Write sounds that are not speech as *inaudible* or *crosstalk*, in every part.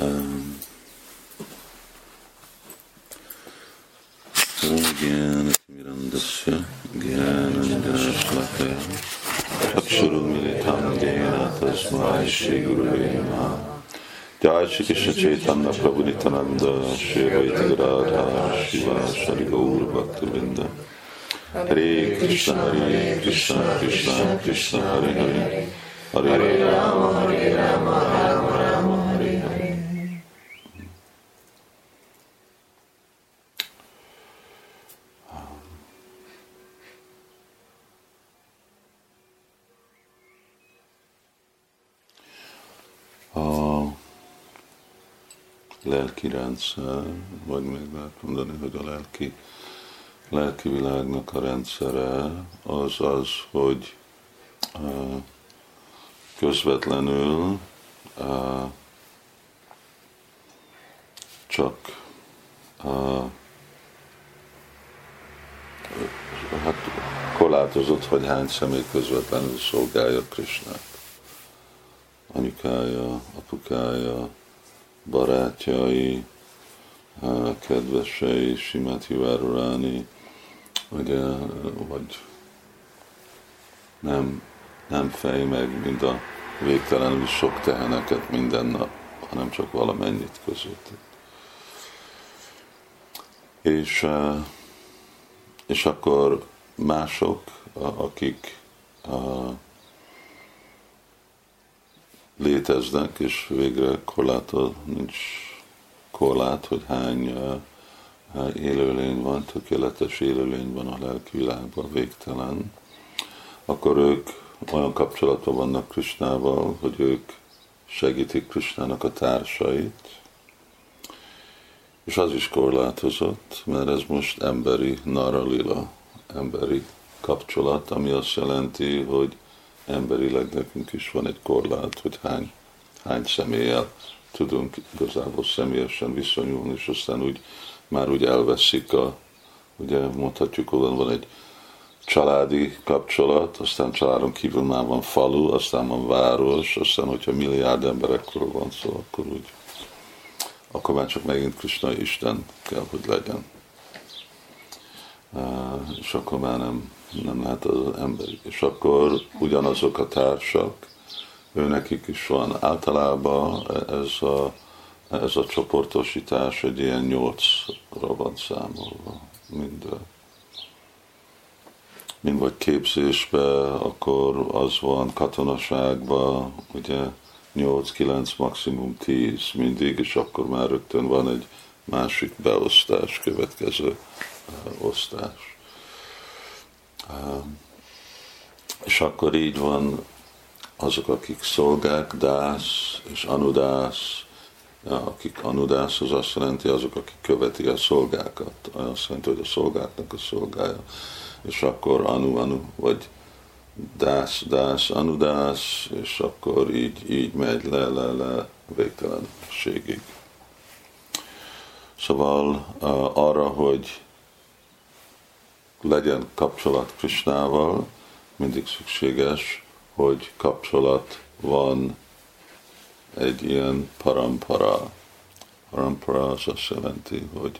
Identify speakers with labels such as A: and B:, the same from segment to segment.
A: Um, ज्ञानतिमिरन्दस्य ज्ञानञ्जनश्लाकया चक्षुरुन्मिलितं येन तस्मै श्रीगुरवे नमः जय श्री कृष्ण चैतन्य प्रभु नित्यानंद श्री वैदिक राधा शिवाशरि गौर भक्तवृंद Hare Krishna, Hare Krishna, Krishna Krishna, Hare Hare, Hare Rama, Hare Rama, Rama Rama, Hare Hare. A lelki rendszer, vagy még lehet mondani, hogy a lelki lelki világnak a rendszere az az, hogy közvetlenül csak hát korlátozott, hogy hány személy közvetlenül szolgálja Krisnát. Anyukája, apukája, barátjai, kedvesei, Simát Hiváruráni, ugye, vagy nem, nem fej meg, mint a végtelenül sok teheneket minden nap, hanem csak valamennyit között. És, és akkor mások, akik léteznek, és végre korlátod, nincs korlát, hogy hány élőlény van, tökéletes élőlény van a lelki végtelen, akkor ők olyan kapcsolatban vannak Krisnával, hogy ők segítik Krisnának a társait, és az is korlátozott, mert ez most emberi naralila, emberi kapcsolat, ami azt jelenti, hogy emberileg nekünk is van egy korlát, hogy hány, hány személlyel tudunk igazából személyesen viszonyulni, és aztán úgy már úgy elveszik a, ugye mondhatjuk, hogy van egy családi kapcsolat, aztán családon kívül már van falu, aztán van város, aztán hogyha milliárd emberekről van szó, akkor úgy akkor már csak megint Krishna Isten kell, hogy legyen. És akkor már nem, nem lehet az ember. És akkor ugyanazok a társak, őnekik is van. Általában ez a, ez a csoportosítás egy ilyen nyolcra van számolva. Mind, mind vagy képzésbe, akkor az van katonaságban, ugye 8-9, maximum 10 mindig, és akkor már rögtön van egy másik beosztás, következő osztás. És akkor így van azok, akik szolgák, dász és anudász, akik anudász, az azt jelenti azok, akik követik a szolgákat, azt jelenti, hogy a szolgáknak a szolgája, és akkor anu, anu, vagy dász, dász, anudász, és akkor így, így megy le, le, le végtelenségig. Szóval arra, hogy legyen kapcsolat Krisnával, mindig szükséges, hogy kapcsolat van egy ilyen parampara. Parampara az azt jelenti, hogy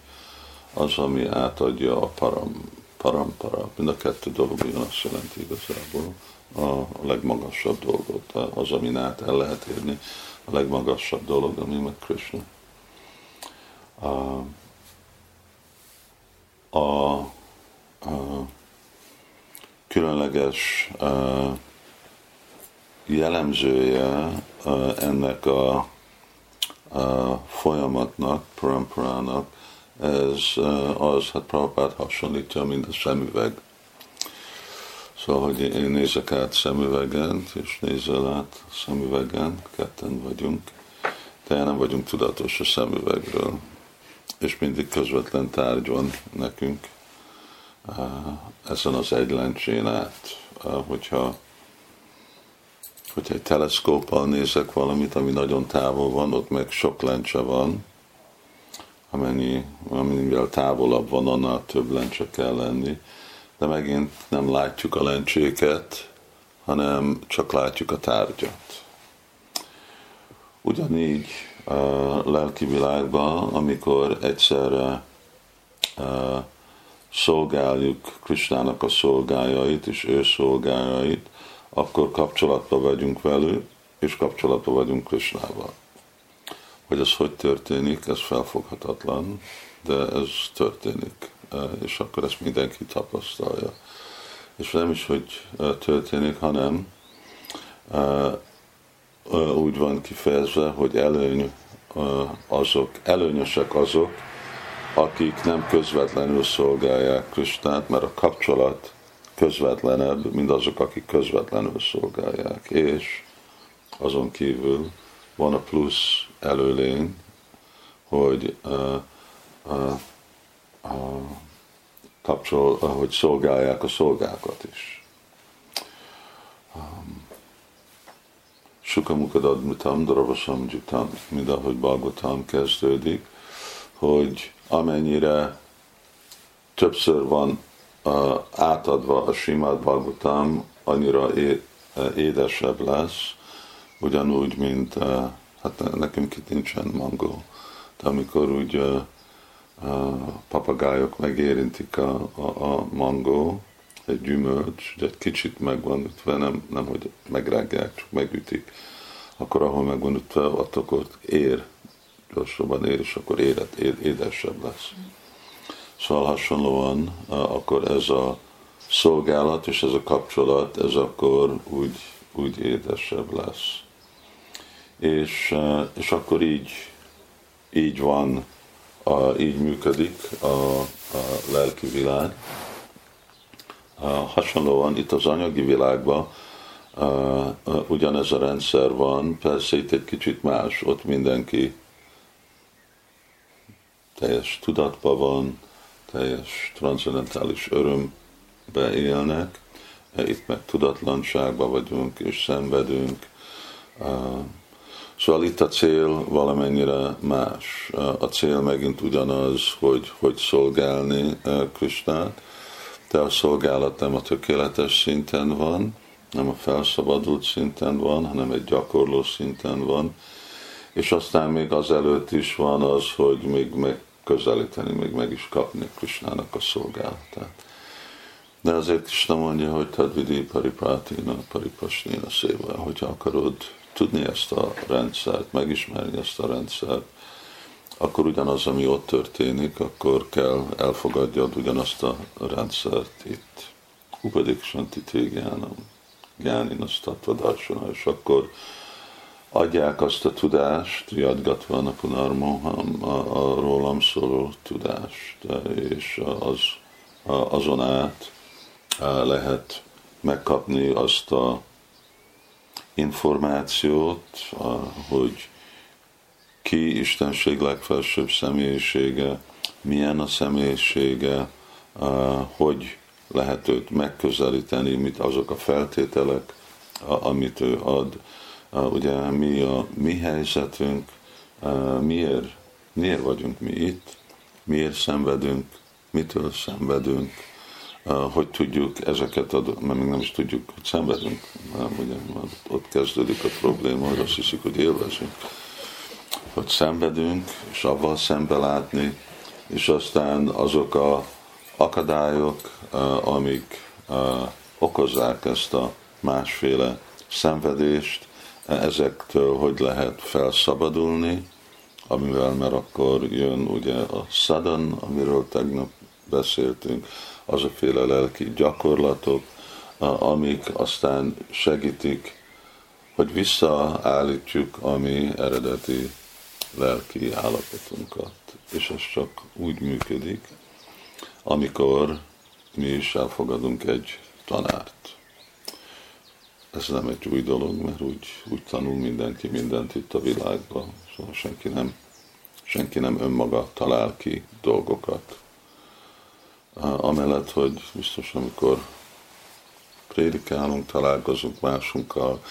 A: az, ami átadja a param, parampara, mind a kettő dolog azt jelenti igazából a legmagasabb dolgot, az, amin át el lehet érni, a legmagasabb dolog, ami meg Krishna. A, a, a különleges a, jellemzője ennek a, a folyamatnak, paramparának, ez az, hát Prabhupád hasonlítja, mint a szemüveg. Szóval, hogy én nézek át szemüvegen, és nézel át szemüvegen, ketten vagyunk, de nem vagyunk tudatos a szemüvegről, és mindig közvetlen tárgy van nekünk ezen az egy át, hogyha hogyha egy teleszkóppal nézek valamit, ami nagyon távol van, ott meg sok lencse van, amennyi, amennyivel távolabb van, annál több lencse kell lenni, de megint nem látjuk a lencséket, hanem csak látjuk a tárgyat. Ugyanígy a lelki világban, amikor egyszerre szolgáljuk Kristának a szolgájait és ő szolgájait, akkor kapcsolatban vagyunk velük, és kapcsolatban vagyunk Krisnával. Hogy ez hogy történik, ez felfoghatatlan, de ez történik, és akkor ezt mindenki tapasztalja. És nem is, hogy történik, hanem úgy van kifejezve, hogy előny azok, előnyösek azok, akik nem közvetlenül szolgálják Kristát, mert a kapcsolat közvetlenebb, mint azok, akik közvetlenül szolgálják. És azon kívül van a plusz előlény, hogy uh, uh, uh, kapcsol, hogy szolgálják a szolgákat is. Um, Sukamukadadmutam, Dravasam Jutam, mint ahogy Bhagavatam kezdődik, hogy amennyire többször van uh, átadva a Simad Bhagavatam, annyira é, édesebb lesz, ugyanúgy, mint uh, hát nekünk itt nincsen mangó, de amikor úgy uh, uh, papagájok megérintik a, a, a mangó, egy gyümölcs, hogy egy kicsit megvan ütve, nem, nem hogy megrágják, csak megütik, akkor ahol megvan ütve, ott akkor ér, gyorsabban ér, és akkor élet, édesebb lesz. Szóval hasonlóan akkor ez a szolgálat és ez a kapcsolat, ez akkor úgy, úgy édesebb lesz. És, és akkor így, így van, így működik a, a lelki világ. Hasonlóan itt az anyagi világban a, a, ugyanez a rendszer van, persze itt egy kicsit más, ott mindenki teljes tudatban van, teljes transzendentális örömbe élnek, itt meg tudatlanságban vagyunk és szenvedünk. Szóval itt a cél valamennyire más. A cél megint ugyanaz, hogy, hogy szolgálni Krisnát, de a szolgálat nem a tökéletes szinten van, nem a felszabadult szinten van, hanem egy gyakorló szinten van, és aztán még azelőtt is van az, hogy még megközelíteni, még meg is kapni Krisnának a szolgálatát. De azért Krishna mondja, hogy tadvidi pariprátina paripasnina széva, hogyha akarod tudni ezt a rendszert, megismerni ezt a rendszert, akkor ugyanaz, ami ott történik, akkor kell elfogadjad ugyanazt a rendszert itt. Upadik Santi Tégánam, Gánin azt és akkor adják azt a tudást, jadgatva a punarmoham, a, a rólam szóló tudást, és az, azon át lehet megkapni azt a információt, hogy ki Istenség legfelsőbb személyisége, milyen a személyisége, hogy lehet őt megközelíteni, mit azok a feltételek, amit ő ad, ugye mi a mi helyzetünk, miért, miért vagyunk mi itt, miért szenvedünk, mitől szenvedünk, hogy tudjuk ezeket, ad, mert még nem is tudjuk, hogy szenvedünk, nem, ugye ott kezdődik a probléma, hogy azt hiszik, hogy élvezünk, hogy szenvedünk, és avval szembe látni, és aztán azok a akadályok, amik okozzák ezt a másféle szenvedést, ezektől hogy lehet felszabadulni, amivel, mert akkor jön ugye a szadan, amiről tegnap beszéltünk, az a féle lelki gyakorlatok, amik aztán segítik, hogy visszaállítjuk a mi eredeti lelki állapotunkat. És ez csak úgy működik, amikor mi is elfogadunk egy tanárt. Ez nem egy új dolog, mert úgy, úgy tanul mindenki mindent itt a világban, szóval senki nem, senki nem önmaga talál ki dolgokat. Amellett, hogy biztos, amikor prédikálunk, találkozunk másunkkal,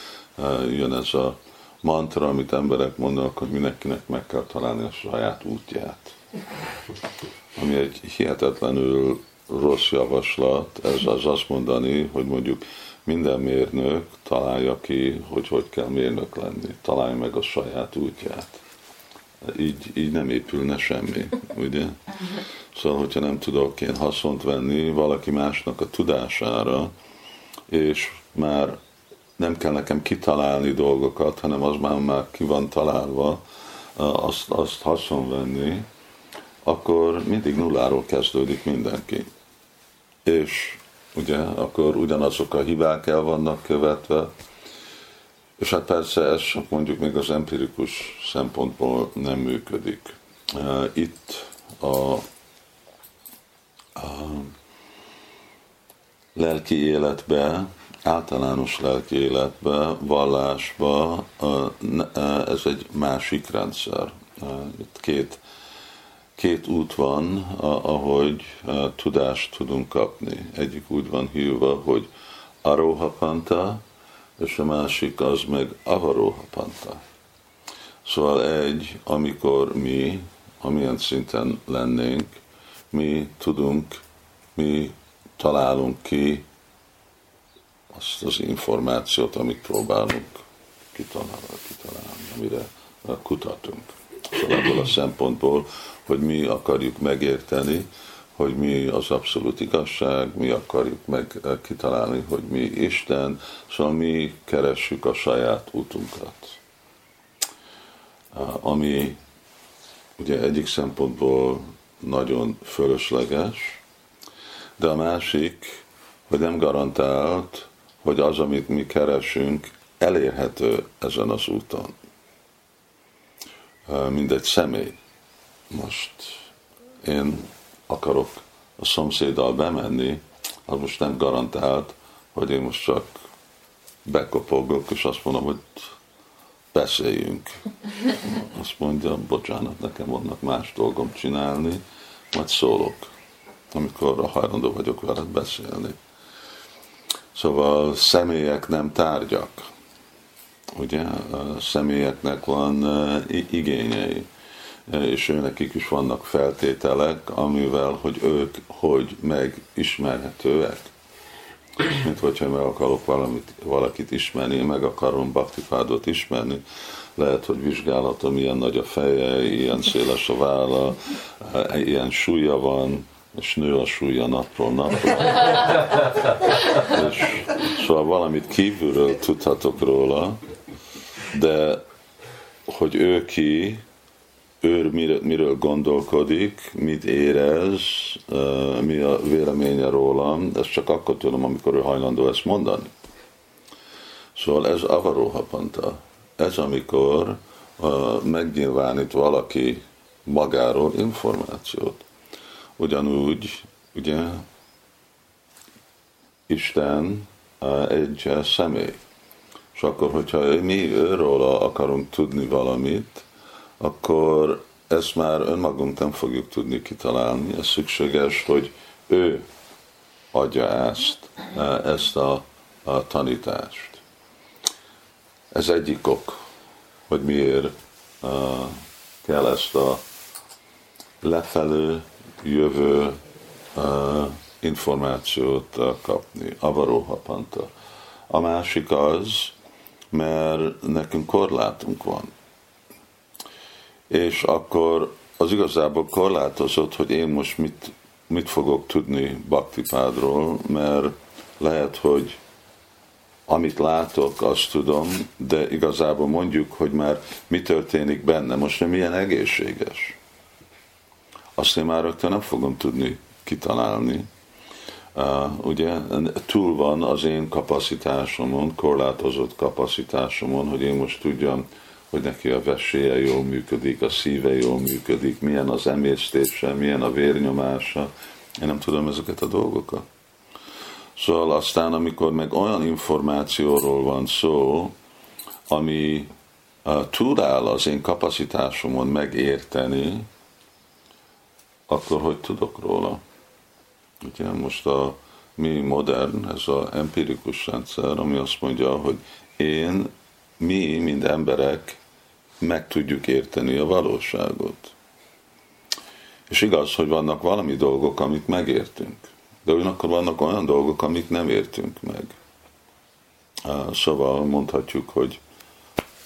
A: jön ez a mantra, amit emberek mondanak, hogy mindenkinek meg kell találni a saját útját. Ami egy hihetetlenül rossz javaslat, ez az azt mondani, hogy mondjuk minden mérnök találja ki, hogy hogy kell mérnök lenni, találja meg a saját útját. Így, így nem épülne semmi, ugye? Szóval, hogyha nem tudok én haszont venni valaki másnak a tudására, és már nem kell nekem kitalálni dolgokat, hanem az már, már ki van találva, azt, azt haszon venni, akkor mindig nulláról kezdődik mindenki. És ugye, akkor ugyanazok a hibák el vannak követve, és hát persze ez csak mondjuk még az empirikus szempontból nem működik. Itt a, a lelki életbe, általános lelki életbe, vallásba ez egy másik rendszer. Itt két két út van, ahogy tudást tudunk kapni. Egyik úgy van hívva, hogy arohapanta, és a másik az meg avarohapanta. Szóval egy, amikor mi, amilyen szinten lennénk, mi tudunk, mi találunk ki azt az információt, amit próbálunk kitalálni, kitalálni amire kutatunk. Szóval ebből a szempontból hogy mi akarjuk megérteni, hogy mi az abszolút igazság, mi akarjuk meg eh, kitalálni, hogy mi Isten, szóval mi keressük a saját útunkat. Eh, ami ugye egyik szempontból nagyon fölösleges, de a másik, hogy nem garantált, hogy az, amit mi keresünk, elérhető ezen az úton. Eh, Mint egy személy most én akarok a szomszéddal bemenni, az most nem garantált, hogy én most csak bekopogok, és azt mondom, hogy beszéljünk. Azt mondja, bocsánat, nekem vannak más dolgom csinálni, majd szólok, amikor a hajlandó vagyok veled beszélni. Szóval személyek nem tárgyak. Ugye, a személyeknek van eh, igényei és nekik is vannak feltételek, amivel, hogy ők hogy megismerhetőek. Mint hogyha meg akarok valamit, valakit ismerni, meg akarom Bhaktifádot ismerni, lehet, hogy vizsgálatom, ilyen nagy a feje, ilyen széles a válla, ilyen súlya van, és nő a súlya napról napra. és szóval valamit kívülről tudhatok róla, de hogy ő ki, ő miről, miről gondolkodik, mit érez, mi a véleménye rólam, ezt csak akkor tudom, amikor ő hajlandó ezt mondani. Szóval ez avaróhapanta. Ez amikor megnyilvánít valaki magáról információt. Ugyanúgy, ugye, Isten egy személy. És akkor, hogyha mi őről akarunk tudni valamit, akkor ezt már önmagunk nem fogjuk tudni kitalálni. Ez szükséges, hogy ő adja ezt, ezt a, a tanítást. Ez egyik ok, hogy miért uh, kell ezt a lefelő, jövő uh, információt uh, kapni, avaróhapanta. A másik az, mert nekünk korlátunk van és akkor az igazából korlátozott, hogy én most mit, mit fogok tudni Baktipádról, mert lehet, hogy amit látok, azt tudom, de igazából mondjuk, hogy már mi történik benne, most nem ilyen egészséges. Azt én már rögtön nem fogom tudni kitalálni. Uh, ugye túl van az én kapacitásomon, korlátozott kapacitásomon, hogy én most tudjam hogy neki a veséje jól működik, a szíve jól működik, milyen az emésztése, milyen a vérnyomása. Én nem tudom ezeket a dolgokat. Szóval aztán, amikor meg olyan információról van szó, ami uh, tud áll az én kapacitásomon megérteni, akkor hogy tudok róla? Ugye most a mi modern, ez az empirikus rendszer, ami azt mondja, hogy én, mi, mint emberek, meg tudjuk érteni a valóságot. És igaz, hogy vannak valami dolgok, amit megértünk, de ugyanakkor vannak olyan dolgok, amit nem értünk meg. Szóval mondhatjuk, hogy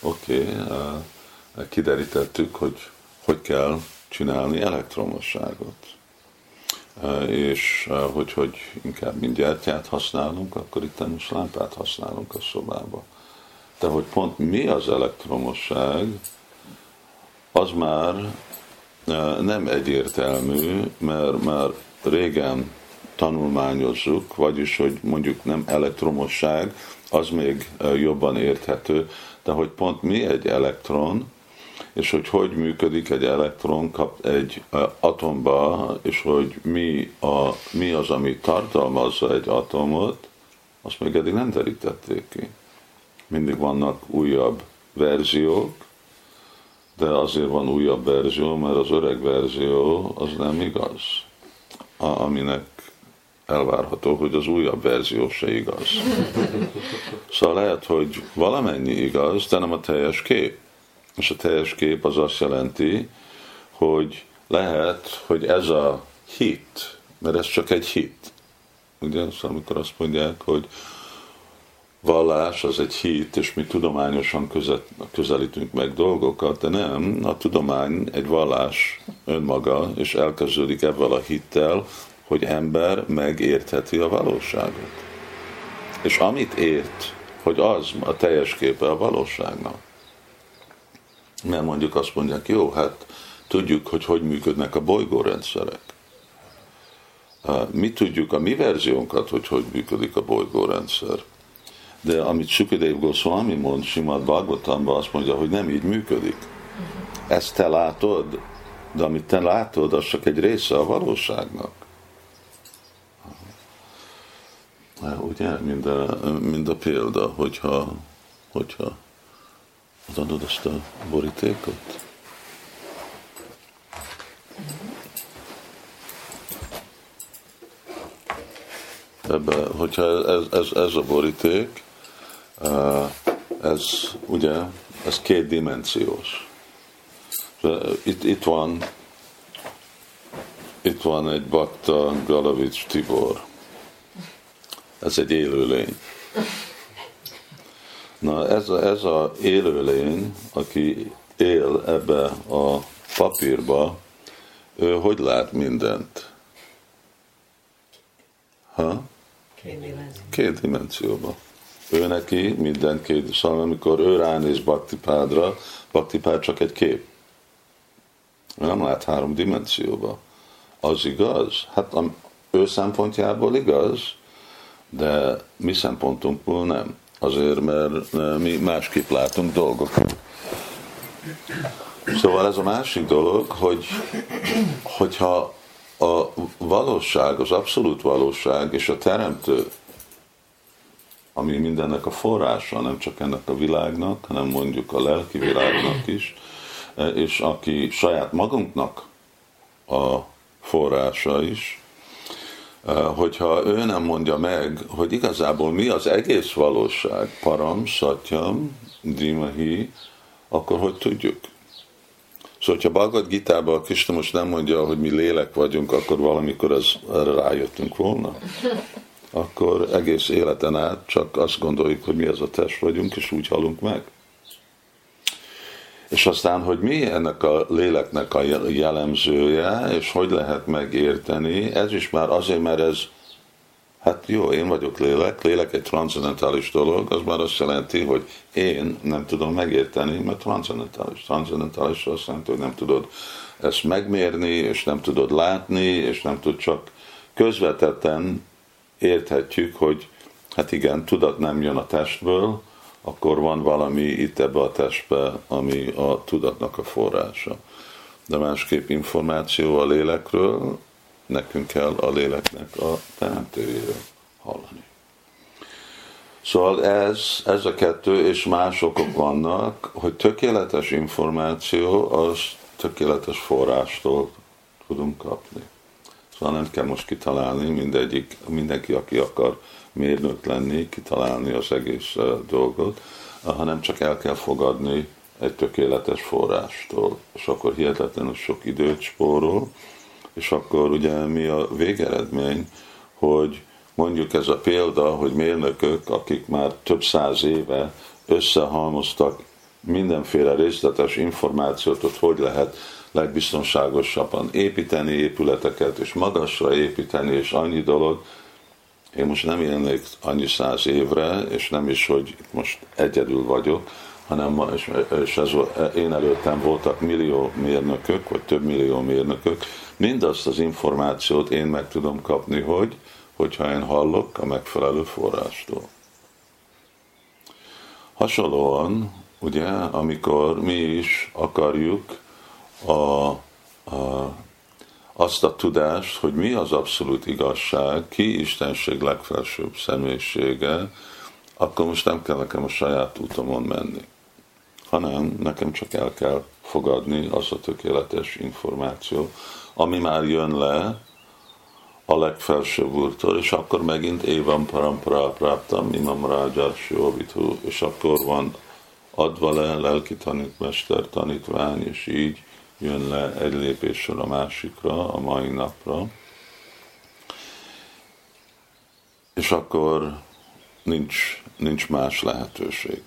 A: oké, okay, kiderítettük, hogy hogy kell csinálni elektromosságot. És hogy, hogy inkább mind gyertyát használunk, akkor itt most lámpát használunk a szobába. De hogy pont mi az elektromosság, az már nem egyértelmű, mert már régen tanulmányozzuk, vagyis hogy mondjuk nem elektromosság, az még jobban érthető, de hogy pont mi egy elektron, és hogy hogy működik egy elektron kap egy atomba, és hogy mi, a, mi az, ami tartalmazza egy atomot, azt még eddig nem terítették ki. Mindig vannak újabb verziók, de azért van újabb verzió, mert az öreg verzió az nem igaz, aminek elvárható, hogy az újabb verzió se igaz. *laughs* Szóval lehet, hogy valamennyi igaz, de nem a teljes kép. És a teljes kép az azt jelenti, hogy lehet, hogy ez a hit, mert ez csak egy hit. Ugye, szóval amikor azt mondják, hogy vallás az egy hit, és mi tudományosan közet, közelítünk meg dolgokat, de nem, a tudomány egy vallás önmaga, és elkezdődik ebben a hittel, hogy ember megértheti a valóságot. És amit ért, hogy az a teljes képe a valóságnak. Mert mondjuk azt mondják, jó, hát tudjuk, hogy hogy működnek a bolygórendszerek. Mi tudjuk a mi verziónkat, hogy hogy működik a bolygórendszer. De amit Sukadev Goswami mond Simad Bhagavatamban, azt mondja, hogy nem így működik. Ezt te látod, de amit te látod, az csak egy része a valóságnak. Ugye, mind a, mind a példa, hogyha, hogyha adod ezt a borítékot. Ebbe, hogyha ez, ez, ez a boríték, ez ugye, ez kétdimenziós. Itt, itt van itt van egy Bakta Galavics Tibor. Ez egy élőlény. Na ez a, ez a élőlény, aki él ebbe a papírba, ő hogy lát mindent? Ha? Két, két dimenzióban. Ő neki minden szóval amikor ő ránéz Baktipádra, Baktipád csak egy kép. Ő nem lát három dimenzióba. Az igaz? Hát a, ő szempontjából igaz, de mi szempontunkból nem. Azért, mert mi másképp látunk dolgokat. Szóval ez a másik dolog, hogy, hogyha a valóság, az abszolút valóság és a teremtő, ami mindennek a forrása, nem csak ennek a világnak, hanem mondjuk a lelki világnak is, és aki saját magunknak a forrása is, hogyha ő nem mondja meg, hogy igazából mi az egész valóság, param, satyam, dimahi, akkor hogy tudjuk? Szóval, hogyha Bhagavad Gita-ban a Krishna most nem mondja, hogy mi lélek vagyunk, akkor valamikor az, erre rájöttünk volna. Akkor egész életen át csak azt gondoljuk, hogy mi az a test vagyunk, és úgy halunk meg. És aztán, hogy mi ennek a léleknek a jellemzője, és hogy lehet megérteni, ez is már azért, mert ez, hát jó, én vagyok lélek, lélek egy transzendentális dolog, az már azt jelenti, hogy én nem tudom megérteni, mert transzendentális. Transzendentális azt jelenti, hogy nem tudod ezt megmérni, és nem tudod látni, és nem tud csak közvetetten érthetjük, hogy hát igen, tudat nem jön a testből, akkor van valami itt ebbe a testbe, ami a tudatnak a forrása. De másképp információ a lélekről, nekünk kell a léleknek a teremtőjéről hallani. Szóval ez, ez a kettő, és más okok vannak, hogy tökéletes információ az tökéletes forrástól tudunk kapni. Szóval nem kell most kitalálni, mindegyik, mindenki, aki akar mérnök lenni, kitalálni az egész dolgot, hanem csak el kell fogadni egy tökéletes forrástól, és akkor hihetetlenül sok időt spórol, és akkor ugye mi a végeredmény, hogy mondjuk ez a példa, hogy mérnökök, akik már több száz éve összehalmoztak mindenféle részletes információt, hogy hogy lehet legbiztonságosabban építeni épületeket, és magasra építeni, és annyi dolog. Én most nem élnék annyi száz évre, és nem is, hogy most egyedül vagyok, hanem ma, és, és ez, én előttem voltak millió mérnökök, vagy több millió mérnökök, mindazt az információt én meg tudom kapni, hogy, hogyha én hallok a megfelelő forrástól. Hasonlóan, ugye, amikor mi is akarjuk a, a, azt a tudást, hogy mi az abszolút igazság, ki Istenség legfelsőbb személyisége, akkor most nem kell nekem a saját útomon menni, hanem nekem csak el kell fogadni az a tökéletes információ, ami már jön le a legfelsőbb úrtól, és akkor megint évam parampara práptam, imam rágyás jóvitú, és akkor van adva le lelki tanítmester tanítvány, és így jön le egy lépésről a másikra, a mai napra. És akkor nincs, nincs más lehetőség.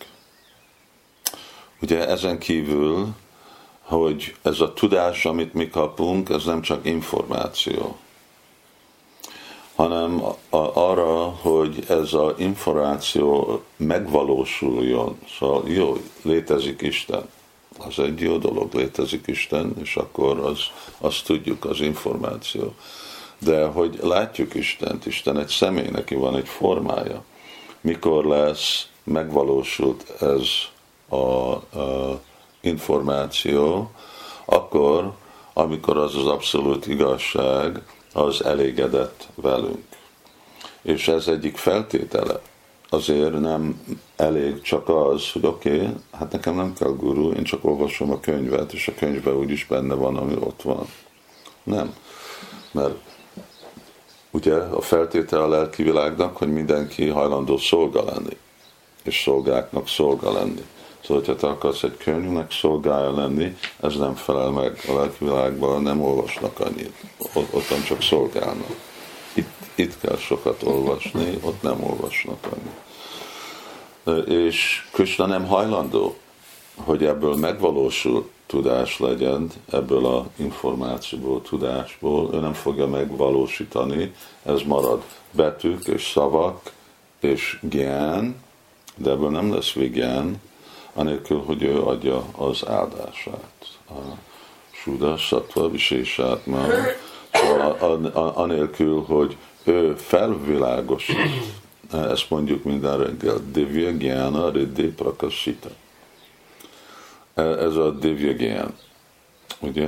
A: Ugye ezen kívül, hogy ez a tudás, amit mi kapunk, ez nem csak információ, hanem arra, hogy ez az információ megvalósuljon. Szóval jó, létezik Isten. Az egy jó dolog, létezik Isten, és akkor az, azt tudjuk, az információ. De hogy látjuk Istent, Isten egy személy, neki van egy formája. Mikor lesz megvalósult ez a, a információ, akkor, amikor az az abszolút igazság, az elégedett velünk. És ez egyik feltétele. Azért nem elég csak az, hogy oké, okay, hát nekem nem kell guru, én csak olvasom a könyvet, és a könyvben úgyis benne van, ami ott van. Nem. Mert ugye a feltétele a lelki világnak, hogy mindenki hajlandó szolga lenni, és szolgáknak szolga lenni. Szóval, hogyha te akarsz egy könyvnek szolgálja lenni, ez nem felel meg a lelki világban, nem olvasnak annyit. Ott, ott nem csak szolgálnak. Itt, kell sokat olvasni, ott nem olvasnak annyit. És Krishna nem hajlandó, hogy ebből megvalósul tudás legyen, ebből a információból, tudásból, ő nem fogja megvalósítani, ez marad betűk és szavak és gyán, de ebből nem lesz vigán, anélkül, hogy ő adja az áldását. A Suda, Satva, Visésát, szóval anélkül, hogy ő felvilágosít, ezt mondjuk minden reggel, Divya Gyana Riddhi Prakasita. Ez a Divya Gyan. Ugye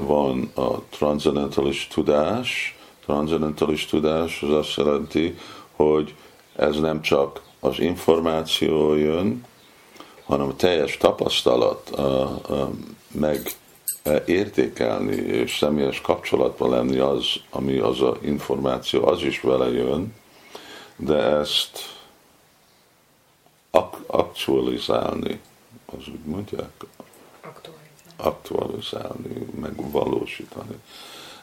A: van a transzendentális tudás, transzendentális tudás az azt jelenti, hogy ez nem csak az információ jön, hanem a teljes tapasztalat meg értékelni és személyes kapcsolatban lenni az, ami az a információ, az is vele jön, de ezt ak- aktualizálni, az úgy mondják? Aktualizálni. Aktualizálni, megvalósítani.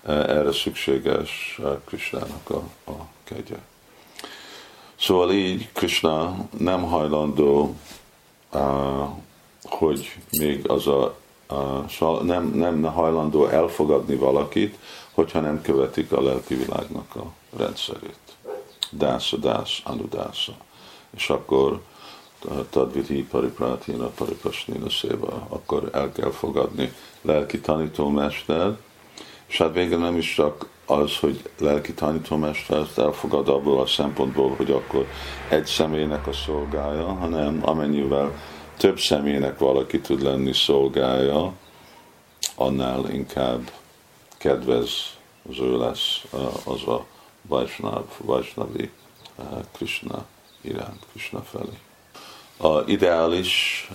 A: Erre szükséges Krisnának a, a kegye. Szóval így Krishna nem hajlandó hogy még az a, a nem, nem hajlandó elfogadni valakit, hogyha nem követik a lelki világnak a rendszerét. Dásza, dász, anudásza. És akkor tadviti pariprátina paripasnina széva, akkor el kell fogadni lelki tanítómester, és hát végül nem is csak az, hogy lelki tanítómestert elfogad abból a szempontból, hogy akkor egy személynek a szolgája, hanem amennyivel több személynek valaki tud lenni szolgája, annál inkább kedvez az ő lesz az a Vajsnav, Vajsnavi Krishna iránt, Krishna felé. A ideális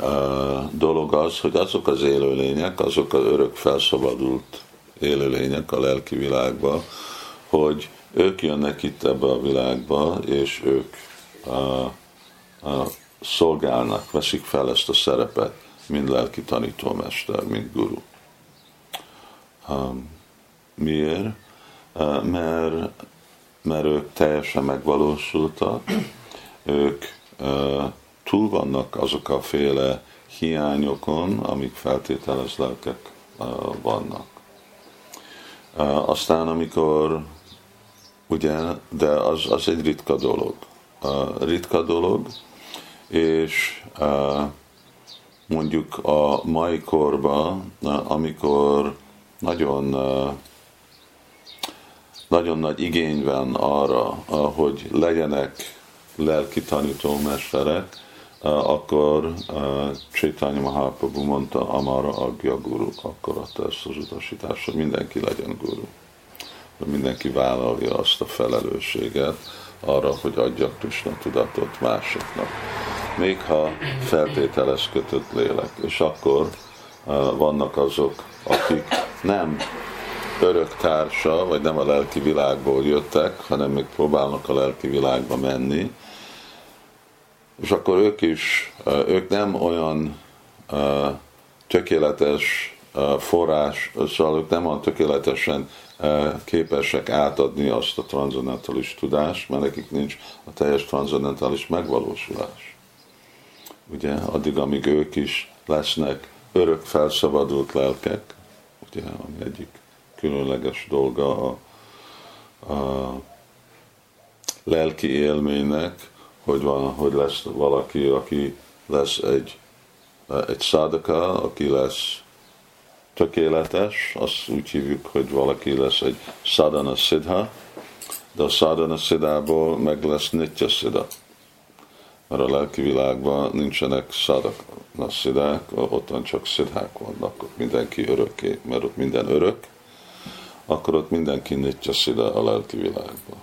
A: dolog az, hogy azok az élőlények, azok az örök felszabadult élőlények a lelki világba, hogy ők jönnek itt ebbe a világba, és ők uh, uh, szolgálnak, veszik fel ezt a szerepet, mint lelki tanítómester, mint guru. Um, miért? Uh, mert, mert ők teljesen megvalósultak, ők túl vannak azok a féle hiányokon, amik feltételez lelkek vannak. Aztán, amikor ugye, de az, az egy ritka dolog. Ritka dolog, és mondjuk a mai korban, amikor nagyon, nagyon nagy igény van arra, hogy legyenek lelki tanítómesterek, akkor Csétánya Mahaprabhu mondta, Amara Agya Guru, akkor adta ezt az utasítást, hogy mindenki legyen guru. Mindenki vállalja azt a felelősséget arra, hogy adja Krishna tudatot másoknak. Még ha feltételez kötött lélek. És akkor vannak azok, akik nem örök társa, vagy nem a lelki világból jöttek, hanem még próbálnak a lelki világba menni, és akkor ők is, ők nem olyan tökéletes forrás, szóval ők nem olyan tökéletesen képesek átadni azt a transzendentális tudást, mert nekik nincs a teljes transzendentális megvalósulás. Ugye, addig, amíg ők is lesznek örök felszabadult lelkek, ugye, ami egyik különleges dolga a, a lelki élménynek, hogy, van, hogy lesz valaki, aki lesz egy, egy szádaka, aki lesz tökéletes, azt úgy hívjuk, hogy valaki lesz egy sadhana siddha, de a sadhana siddhából meg lesz nitya siddha. Mert a lelki világban nincsenek sadhana siddhák, ott van csak siddhák vannak, ott mindenki örökké, mert ott minden örök, akkor ott mindenki nitya siddha a lelki világban.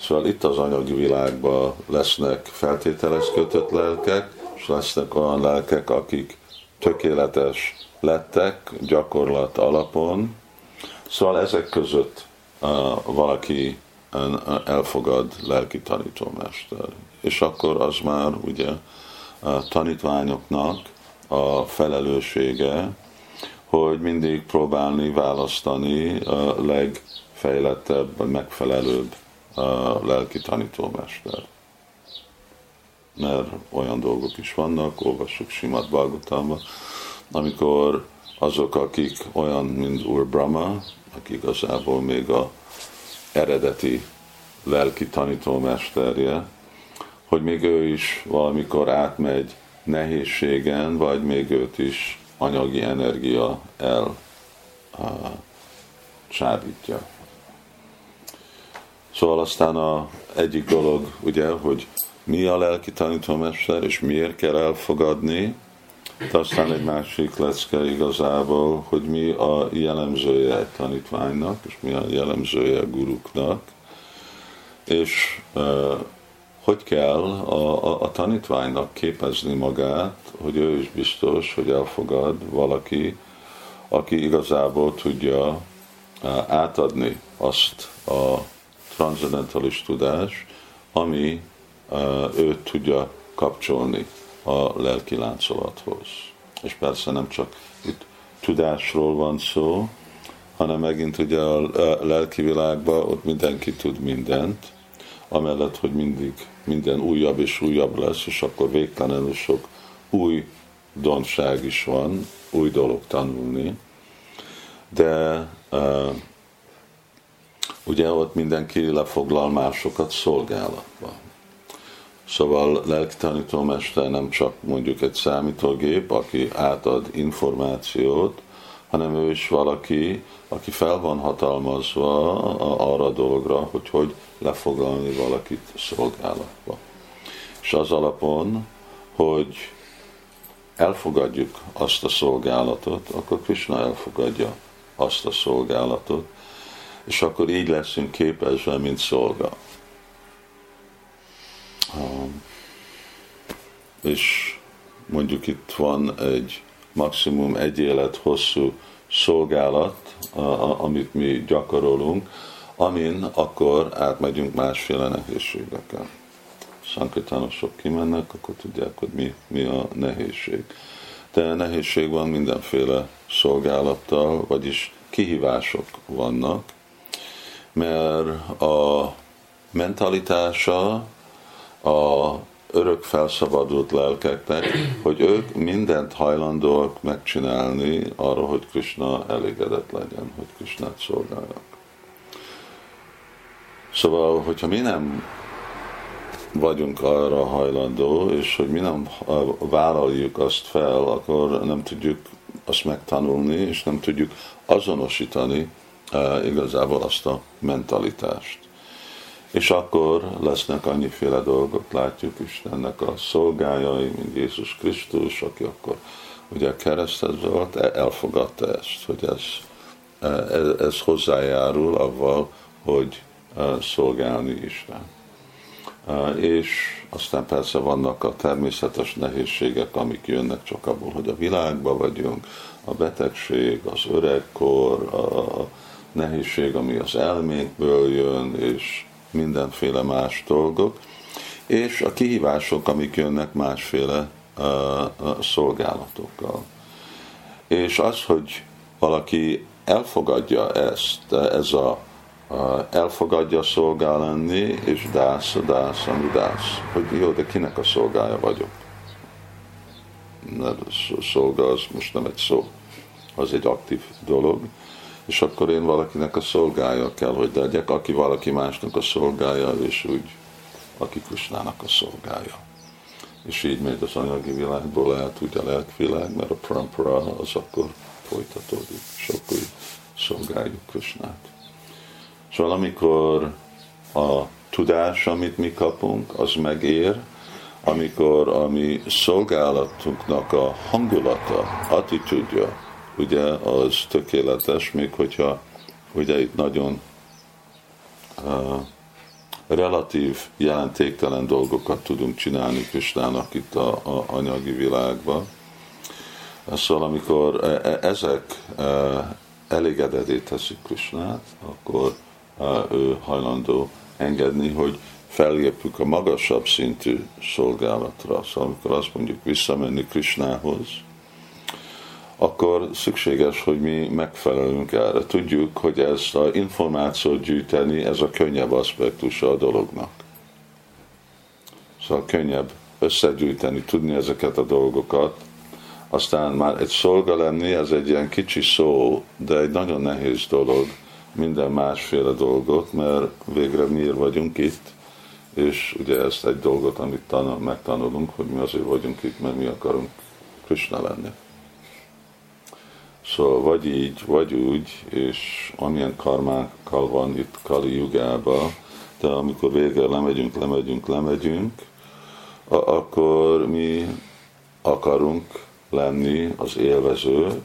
A: Szóval itt az anyagi világban lesznek feltételes kötött lelkek, és lesznek olyan lelkek, akik tökéletes lettek gyakorlat alapon. Szóval ezek között uh, valaki elfogad lelki tanítómester. És akkor az már ugye a tanítványoknak a felelőssége, hogy mindig próbálni választani a legfejlettebb, megfelelőbb a lelki tanítómester. Mert olyan dolgok is vannak, olvassuk Simat Balgotamba, amikor azok, akik olyan, mint Úr Brahma, aki igazából még a eredeti lelki tanítómesterje, hogy még ő is valamikor átmegy nehézségen, vagy még őt is anyagi energia el csábítja. Szóval aztán a egyik dolog, ugye, hogy mi a lelki tanítómester, és miért kell elfogadni, de aztán egy másik lecke igazából, hogy mi a jellemzője egy tanítványnak, és mi a jellemzője a guruknak, és hogy kell a, a, a tanítványnak képezni magát, hogy ő is biztos, hogy elfogad valaki, aki igazából tudja átadni azt a transzendentális tudás, ami őt tudja kapcsolni a lelki láncolathoz. És persze nem csak itt tudásról van szó, hanem megint ugye a lelki világban ott mindenki tud mindent, amellett, hogy mindig minden újabb és újabb lesz, és akkor végtelenül sok új donság is van, új dolog tanulni, de uh, ugye ott mindenki lefoglal másokat szolgálatba. Szóval lelki tanítómester nem csak mondjuk egy számítógép, aki átad információt, hanem ő is valaki, aki fel van hatalmazva arra a dologra, hogy hogy lefoglalni valakit szolgálatba. És az alapon, hogy elfogadjuk azt a szolgálatot, akkor Krishna elfogadja azt a szolgálatot, és akkor így leszünk képezve, mint szolga. És mondjuk itt van egy maximum egy élet hosszú szolgálat, amit mi gyakorolunk, amin akkor átmegyünk másféle nehézségeken. Sankritánosok kimennek, akkor tudják, hogy mi, mi a nehézség. De nehézség van mindenféle szolgálattal, vagyis kihívások vannak, mert a mentalitása a örök felszabadult lelkeknek, hogy ők mindent hajlandóak megcsinálni arra, hogy Krishna elégedett legyen, hogy Krishnát szolgálják. Szóval, hogyha mi nem vagyunk arra hajlandó, és hogy mi nem vállaljuk azt fel, akkor nem tudjuk azt megtanulni, és nem tudjuk azonosítani uh, igazából azt a mentalitást. És akkor lesznek annyiféle dolgok, látjuk Istennek a szolgájai, mint Jézus Krisztus, aki akkor ugye kereszthez volt, e, elfogadta ezt, hogy ez, ez, ez hozzájárul avval, hogy szolgálni Isten. És aztán persze vannak a természetes nehézségek, amik jönnek csak abból, hogy a világban vagyunk, a betegség, az öregkor, a nehézség, ami az elmékből jön, és mindenféle más dolgok, és a kihívások, amik jönnek másféle uh, szolgálatokkal. És az, hogy valaki elfogadja ezt, ez a uh, elfogadja szolgál lenni, és dász, dász, ami dász. Hogy jó, de kinek a szolgája vagyok? Mert szolga az most nem egy szó, az egy aktív dolog, és akkor én valakinek a szolgája kell, hogy legyek, aki valaki másnak a szolgája, és úgy, aki Kusnának a szolgája. És így megy az anyagi világból lehet úgy a lelkvilág, mert a prampara az akkor folytatódik, és akkor így szolgáljuk Kusnát. Szóval amikor a tudás, amit mi kapunk, az megér, amikor a mi szolgálatunknak a hangulata, attitűdja, ugye az tökéletes, még hogyha ugye itt nagyon uh, relatív, jelentéktelen dolgokat tudunk csinálni Kristának itt a, a anyagi világban. Szóval amikor e, e, ezek uh, elégedetét teszik Krisnát, akkor ő hajlandó engedni, hogy felépjük a magasabb szintű szolgálatra. Szóval amikor azt mondjuk visszamenni Krisnához, akkor szükséges, hogy mi megfelelünk erre. Tudjuk, hogy ezt a információt gyűjteni, ez a könnyebb aspektusa a dolognak. Szóval könnyebb összegyűjteni, tudni ezeket a dolgokat, aztán már egy szolga lenni, ez egy ilyen kicsi szó, de egy nagyon nehéz dolog, minden másféle dolgot, mert végre miért vagyunk itt, és ugye ezt egy dolgot, amit tanul, megtanulunk, hogy mi azért vagyunk itt, mert mi akarunk Krishna lenni. Szóval vagy így, vagy úgy, és amilyen karmákkal van itt Kali Jugába, de amikor végre lemegyünk, lemegyünk, lemegyünk, akkor mi akarunk lenni az élvező,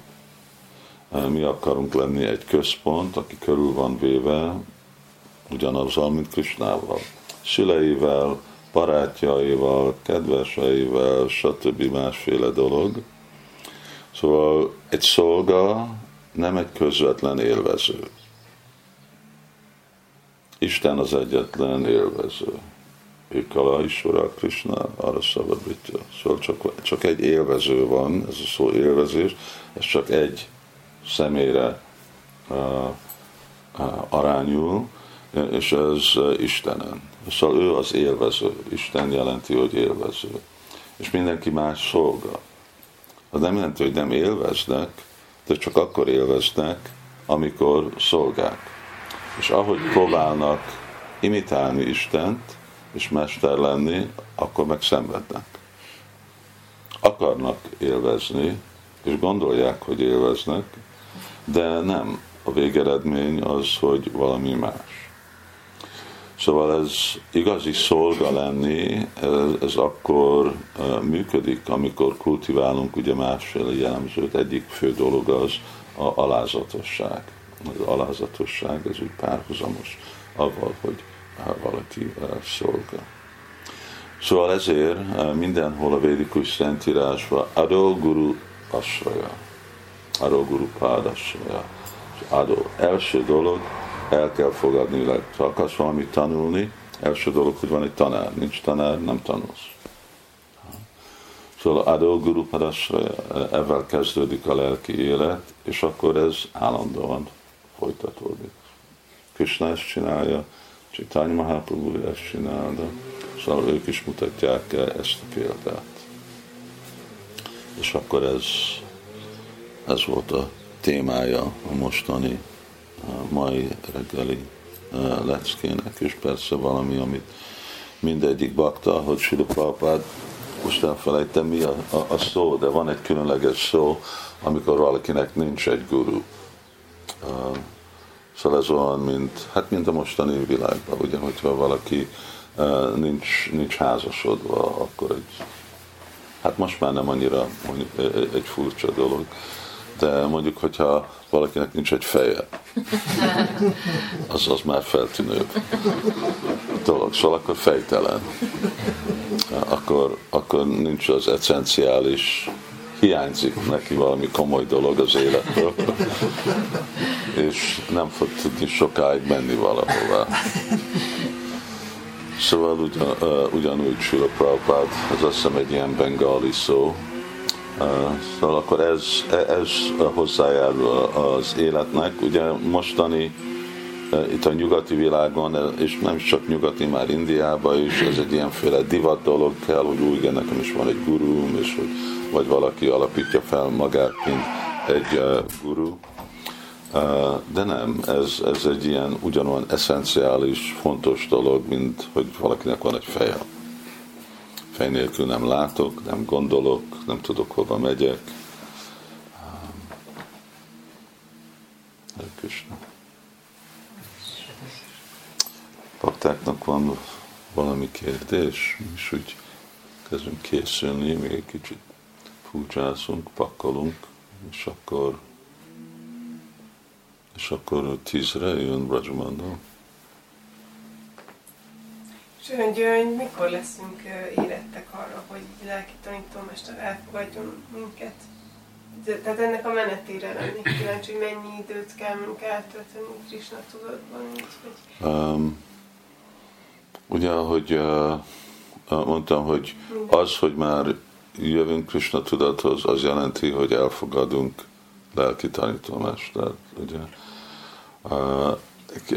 A: mi akarunk lenni egy központ, aki körül van véve ugyanazzal, mint Krisnával. Szüleivel, barátjaival, kedveseivel, stb. másféle dolog. Szóval egy szolga nem egy közvetlen élvező. Isten az egyetlen élvező. Kala Isvara Krishna arra szabadítja. Szóval csak, csak egy élvező van, ez a szó élvezés, ez csak egy személyre uh, uh, arányul, és ez Istenen. Szóval ő az élvező. Isten jelenti, hogy élvező. És mindenki más szolga az nem jelenti, hogy nem élveznek, de csak akkor élveznek, amikor szolgák. És ahogy próbálnak imitálni Istent, és mester lenni, akkor meg szenvednek. Akarnak élvezni, és gondolják, hogy élveznek, de nem. A végeredmény az, hogy valami más. Szóval ez igazi szolga lenni, ez, ez akkor működik, amikor kultiválunk ugye másféle jellemzőt. Egyik fő dolog az a alázatosság. Az alázatosság, ez úgy párhuzamos avval, hogy valaki szolga. Szóval ezért mindenhol a védikus szentírásban Adó Guru Asraja, Adó Guru Pád Asraja. Adó első dolog, el kell fogadni, ha akarsz valamit tanulni, első dolog, hogy van egy tanár. Nincs tanár, nem tanulsz. Szóval Adó Guru Padasra, ezzel kezdődik a lelki élet, és akkor ez állandóan folytatódik. Krishna ezt csinálja, Chaitanya Mahaprabhu ezt csinálja, szóval ők is mutatják ezt a példát. És akkor ez, ez volt a témája a mostani, mai reggeli leckének, és persze valami, amit mindegyik bakta, hogy Sula Prabhupád, most elfelejtem mi a, a, a szó, de van egy különleges szó, amikor valakinek nincs egy guru. Uh, szóval ez olyan, mint, hát mint a mostani világban, ugye, hogyha valaki uh, nincs, nincs házasodva, akkor egy, hát most már nem annyira mondjuk, egy furcsa dolog, de mondjuk, hogyha valakinek nincs egy feje, az, az már feltűnőbb dolog, szóval akkor fejtelen. Akkor, akkor nincs az eszenciális, hiányzik neki valami komoly dolog az életből, és nem fog tudni sokáig menni valahova. Szóval ugyan, ugyanúgy Sula Prabhupád, ez azt hiszem egy ilyen bengali szó, Szóval akkor ez, ez hozzájárul az életnek. Ugye mostani itt a nyugati világon, és nem csak nyugati, már Indiában is, ez egy ilyenféle divat dolog kell, hogy úgy, nekem is van egy gurum, és hogy vagy valaki alapítja fel magát, mint egy guru. De nem, ez, ez egy ilyen ugyanolyan eszenciális, fontos dolog, mint hogy valakinek van egy feje fej nélkül nem látok, nem gondolok, nem tudok hova megyek. Köszönöm. Paktáknak van valami kérdés, és úgy kezdünk készülni, még egy kicsit fúcsázunk, pakkolunk, és akkor és akkor tízre jön Brajamandal.
B: És hogy, hogy mikor leszünk érettek arra, hogy lelki tanítómester elfogadjon minket? Tehát ennek a menetére lennék kíváncsi, hogy mennyi időt kell munk eltölteni Krishna tudatban. Vagy... Um,
A: ugye, ahogy uh, mondtam, hogy az, hogy már jövünk Krishna tudathoz, az jelenti, hogy elfogadunk lelki tanítómestert. Ugye? Uh,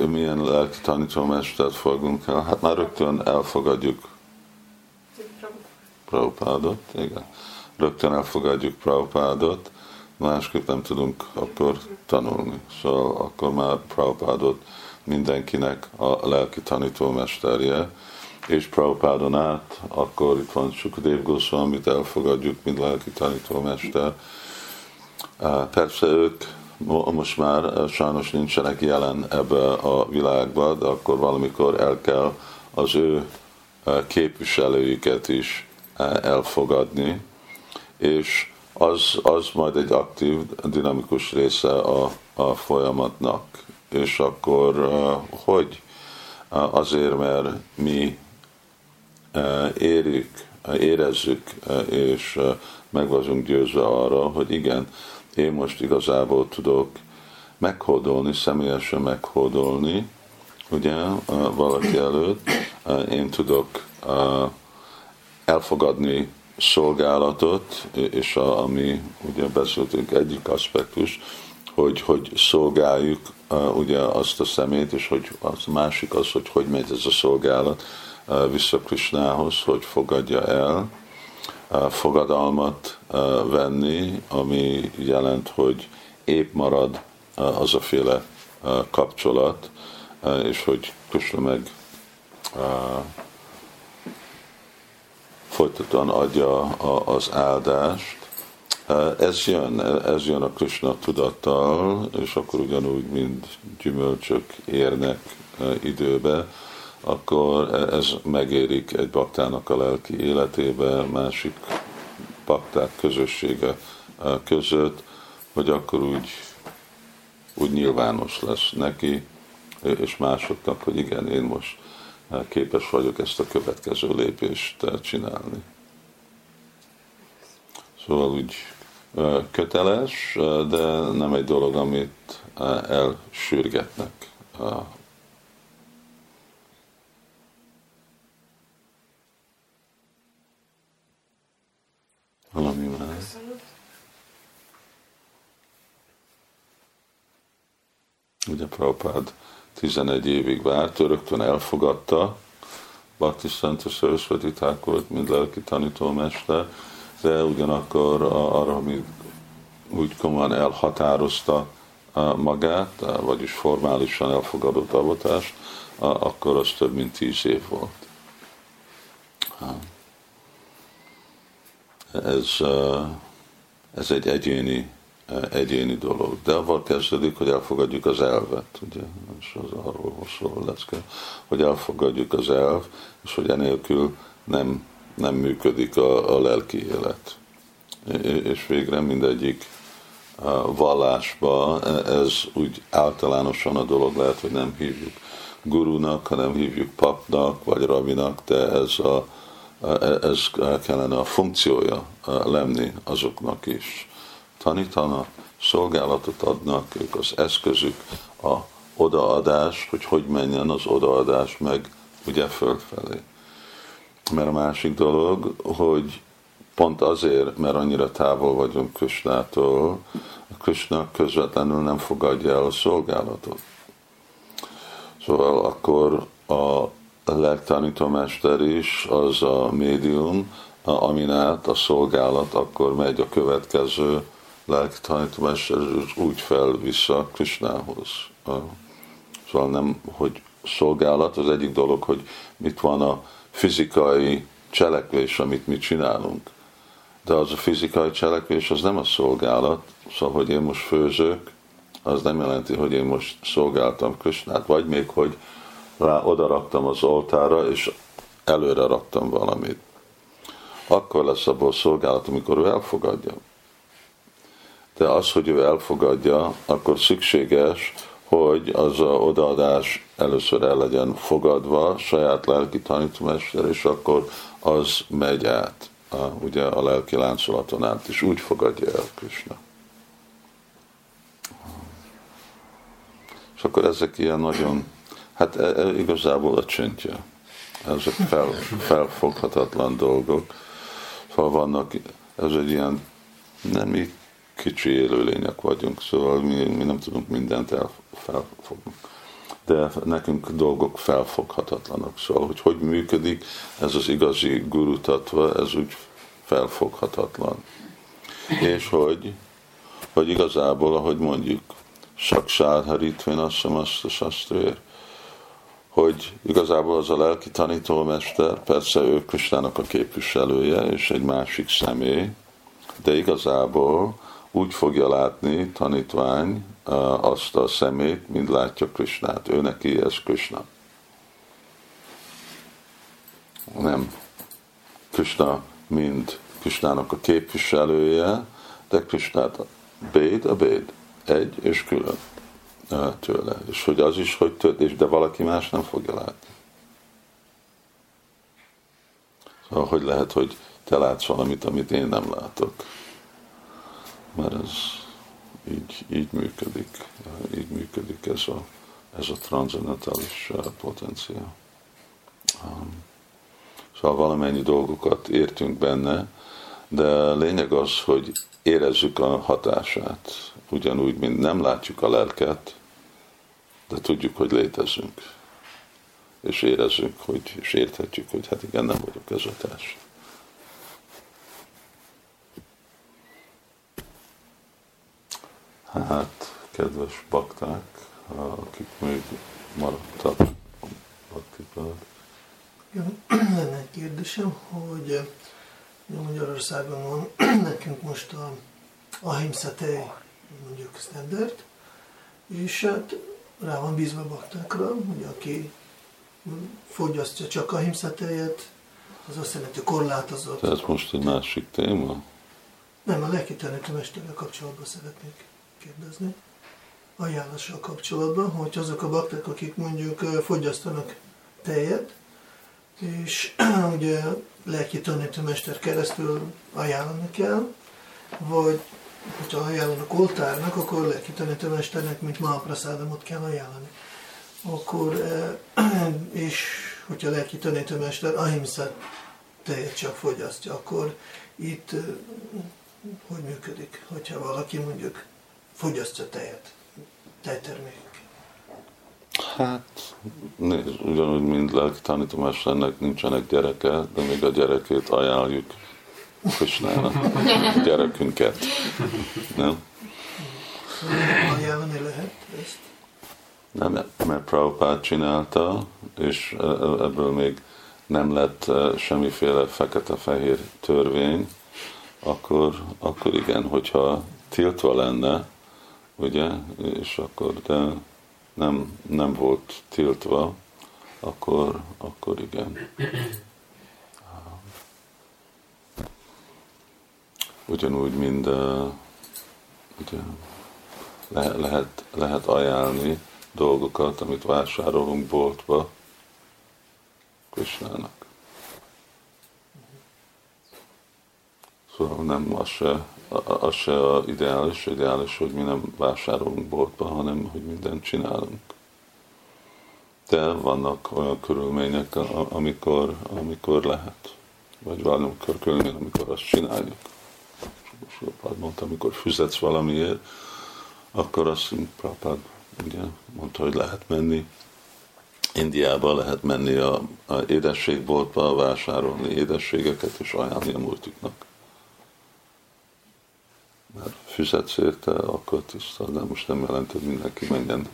A: milyen lelki tanítómestert fogunk el? Hát már rögtön elfogadjuk Prabhupádot, igen. Rögtön elfogadjuk Prabhupádot, másképp nem tudunk akkor tanulni. Szóval akkor már Prabhupádot mindenkinek a lelki tanítómesterje, és Prabhupádon át, akkor itt van Sukadev Goswami, elfogadjuk, mint lelki tanítómester. Persze ők most már eh, sajnos nincsenek jelen ebbe a világba, de akkor valamikor el kell az ő eh, képviselőiket is eh, elfogadni, és az, az majd egy aktív, dinamikus része a, a folyamatnak. És akkor hogy? Azért, mert mi érjük, érezzük, és meg vagyunk győzve arra, hogy igen, én most igazából tudok meghódolni, személyesen meghódolni, ugye, valaki előtt, én tudok elfogadni szolgálatot, és a, ami ugye beszéltünk egyik aspektus, hogy, hogy szolgáljuk uh, ugye azt a szemét, és hogy az másik az, hogy hogy megy ez a szolgálat uh, vissza Krisnához, hogy fogadja el, fogadalmat venni, ami jelent, hogy épp marad az a féle kapcsolat, és hogy Krishna meg folytatóan adja az áldást. Ez jön, ez jön a Krishna tudattal, és akkor ugyanúgy, mint gyümölcsök érnek időbe, akkor e- ez megérik egy baktának a lelki életébe, másik bakták közössége e, között, hogy akkor úgy, úgy nyilvános lesz neki, és másoknak, hogy igen, én most e, képes vagyok ezt a következő lépést csinálni. Szóval úgy köteles, de nem egy dolog, amit elsürgetnek Valami más. Ugye Prabhupád 11 évig várt, rögtön elfogadta Bhakti Szent Sarasvati volt, mint lelki tanítómester, de ugyanakkor arra, ami úgy komolyan elhatározta magát, vagyis formálisan elfogadott avatást, akkor az több mint tíz év volt. Ez, ez egy egyéni, egyéni dolog. De avval kezdődik, hogy elfogadjuk az elvet, ugye, és az arról szól lesz, hogy elfogadjuk az elv, és hogy enélkül nem, nem működik a, a lelki élet. És végre mindegyik vallásba ez úgy általánosan a dolog lehet, hogy nem hívjuk gurunak, hanem hívjuk papnak, vagy rabinak, de ez, a, ez kellene a funkciója lenni azoknak is. Tanítanak, szolgálatot adnak, ők az eszközük, a odaadás, hogy hogy menjen az odaadás meg ugye fölfelé. Mert a másik dolog, hogy pont azért, mert annyira távol vagyunk Krisnától, Krishna közvetlenül nem fogadja el a szolgálatot. Szóval akkor a lelktanítómester is az a médium, amin át a szolgálat akkor megy a következő lelktanítómester, úgy fel vissza Krishnához. Szóval nem, hogy szolgálat, az egyik dolog, hogy mit van a fizikai cselekvés, amit mi csinálunk. De az a fizikai cselekvés, az nem a szolgálat, szóval, hogy én most főzök, az nem jelenti, hogy én most szolgáltam Krisnát, vagy még, hogy rá oda raktam az oltára, és előre raktam valamit. Akkor lesz abból szolgálat, amikor ő elfogadja. De az, hogy ő elfogadja, akkor szükséges, hogy az a odaadás először el legyen fogadva, saját lelki tanítomester, és akkor az megy át, a, ugye a lelki láncolaton át, és úgy fogadja el Krishna. És akkor ezek ilyen nagyon, hát e, e, igazából a csöntje. Ezek fel, felfoghatatlan dolgok. Szóval vannak, ez egy ilyen, nem mi kicsi élőlények vagyunk, szóval mi, mi nem tudunk mindent felfogni. De nekünk dolgok felfoghatatlanak. Szóval, hogy hogy működik ez az igazi gurutatva, ez úgy felfoghatatlan. És hogy, hogy igazából, ahogy mondjuk, Saksárharítven a Sastrér, hogy igazából az a lelki tanítómester, persze ő Kristának a képviselője, és egy másik személy, de igazából úgy fogja látni tanítvány azt a szemét, mint látja Krisnát. Ő neki ez Krishna. Nem Krishna, mint Krishnának a képviselője, de Krishnát a Béd a Béd egy és külön tőle. És hogy az is, hogy tört, de valaki más nem fogja látni. Szóval hogy lehet, hogy te látsz valamit, amit én nem látok. Mert ez így, így működik. Így működik ez a, ez a transzendentális potenciál. Szóval valamennyi dolgokat értünk benne, de a lényeg az, hogy érezzük a hatását. Ugyanúgy, mint nem látjuk a lelket, de tudjuk, hogy létezünk. És érezzük, hogy, és érthetjük, hogy hát igen, nem vagyok ez a társ. Hát, kedves bakták, akik még maradtak baktikban. *clears throat*
C: lenne egy kérdésem, hogy Magyarországon van *clears throat* nekünk most a ahimsa tej, mondjuk standard, és hát rá van bízva a baktákra, hogy aki fogyasztja csak a tejet, az azt jelenti korlátozott.
A: Ez most egy másik téma?
C: Nem, a lelki tanítómesterrel kapcsolatban szeretnék kérdezni. Ajánlással kapcsolatban, hogy azok a bakták, akik mondjuk fogyasztanak tejet, és *clears throat* ugye lelki tanítómester keresztül ajánlani kell, vagy hogyha ajánlanak oltárnak, akkor lelki tanítómesternek, mint Mahapraszádamot kell ajánlani. Akkor, eh, *clears throat* és hogyha lelki tanítómester ahimsa tejet csak fogyasztja, akkor itt eh, hogy működik, hogyha valaki mondjuk fogyasztja tejet, tejtermék
A: Hát, nézd, ugyanúgy, mint lelki tanítómesternek nincsenek gyereke, de még a gyerekét ajánljuk Krisnának, a gyerekünket. Nem?
C: Ajánlani lehet ezt?
A: Nem, mert Prabhupád csinálta, és e- e- ebből még nem lett e, semmiféle fekete-fehér törvény, akkor, akkor igen, hogyha tiltva lenne, ugye, és akkor, de nem, nem volt tiltva, akkor, akkor igen. Ugyanúgy, mint uh, ugye, le, lehet, lehet ajánlni dolgokat, amit vásárolunk boltba Krisnának. Szóval nem az se, az se a ideális, ideális, hogy mi nem vásárolunk boltba, hanem hogy mindent csinálunk. De vannak olyan körülmények, amikor, amikor lehet. Vagy valamikor körülmény, amikor azt csináljuk. Prabhupád mondta, amikor fizetsz valamiért, akkor azt Prabhupád ugye, mondta, hogy lehet menni Indiába, lehet menni a, a édességboltba, vásárolni édességeket és ajánlani a multiknak mert fizetsz érte, akkor tiszta, de most nem jelent, hogy mindenki menjen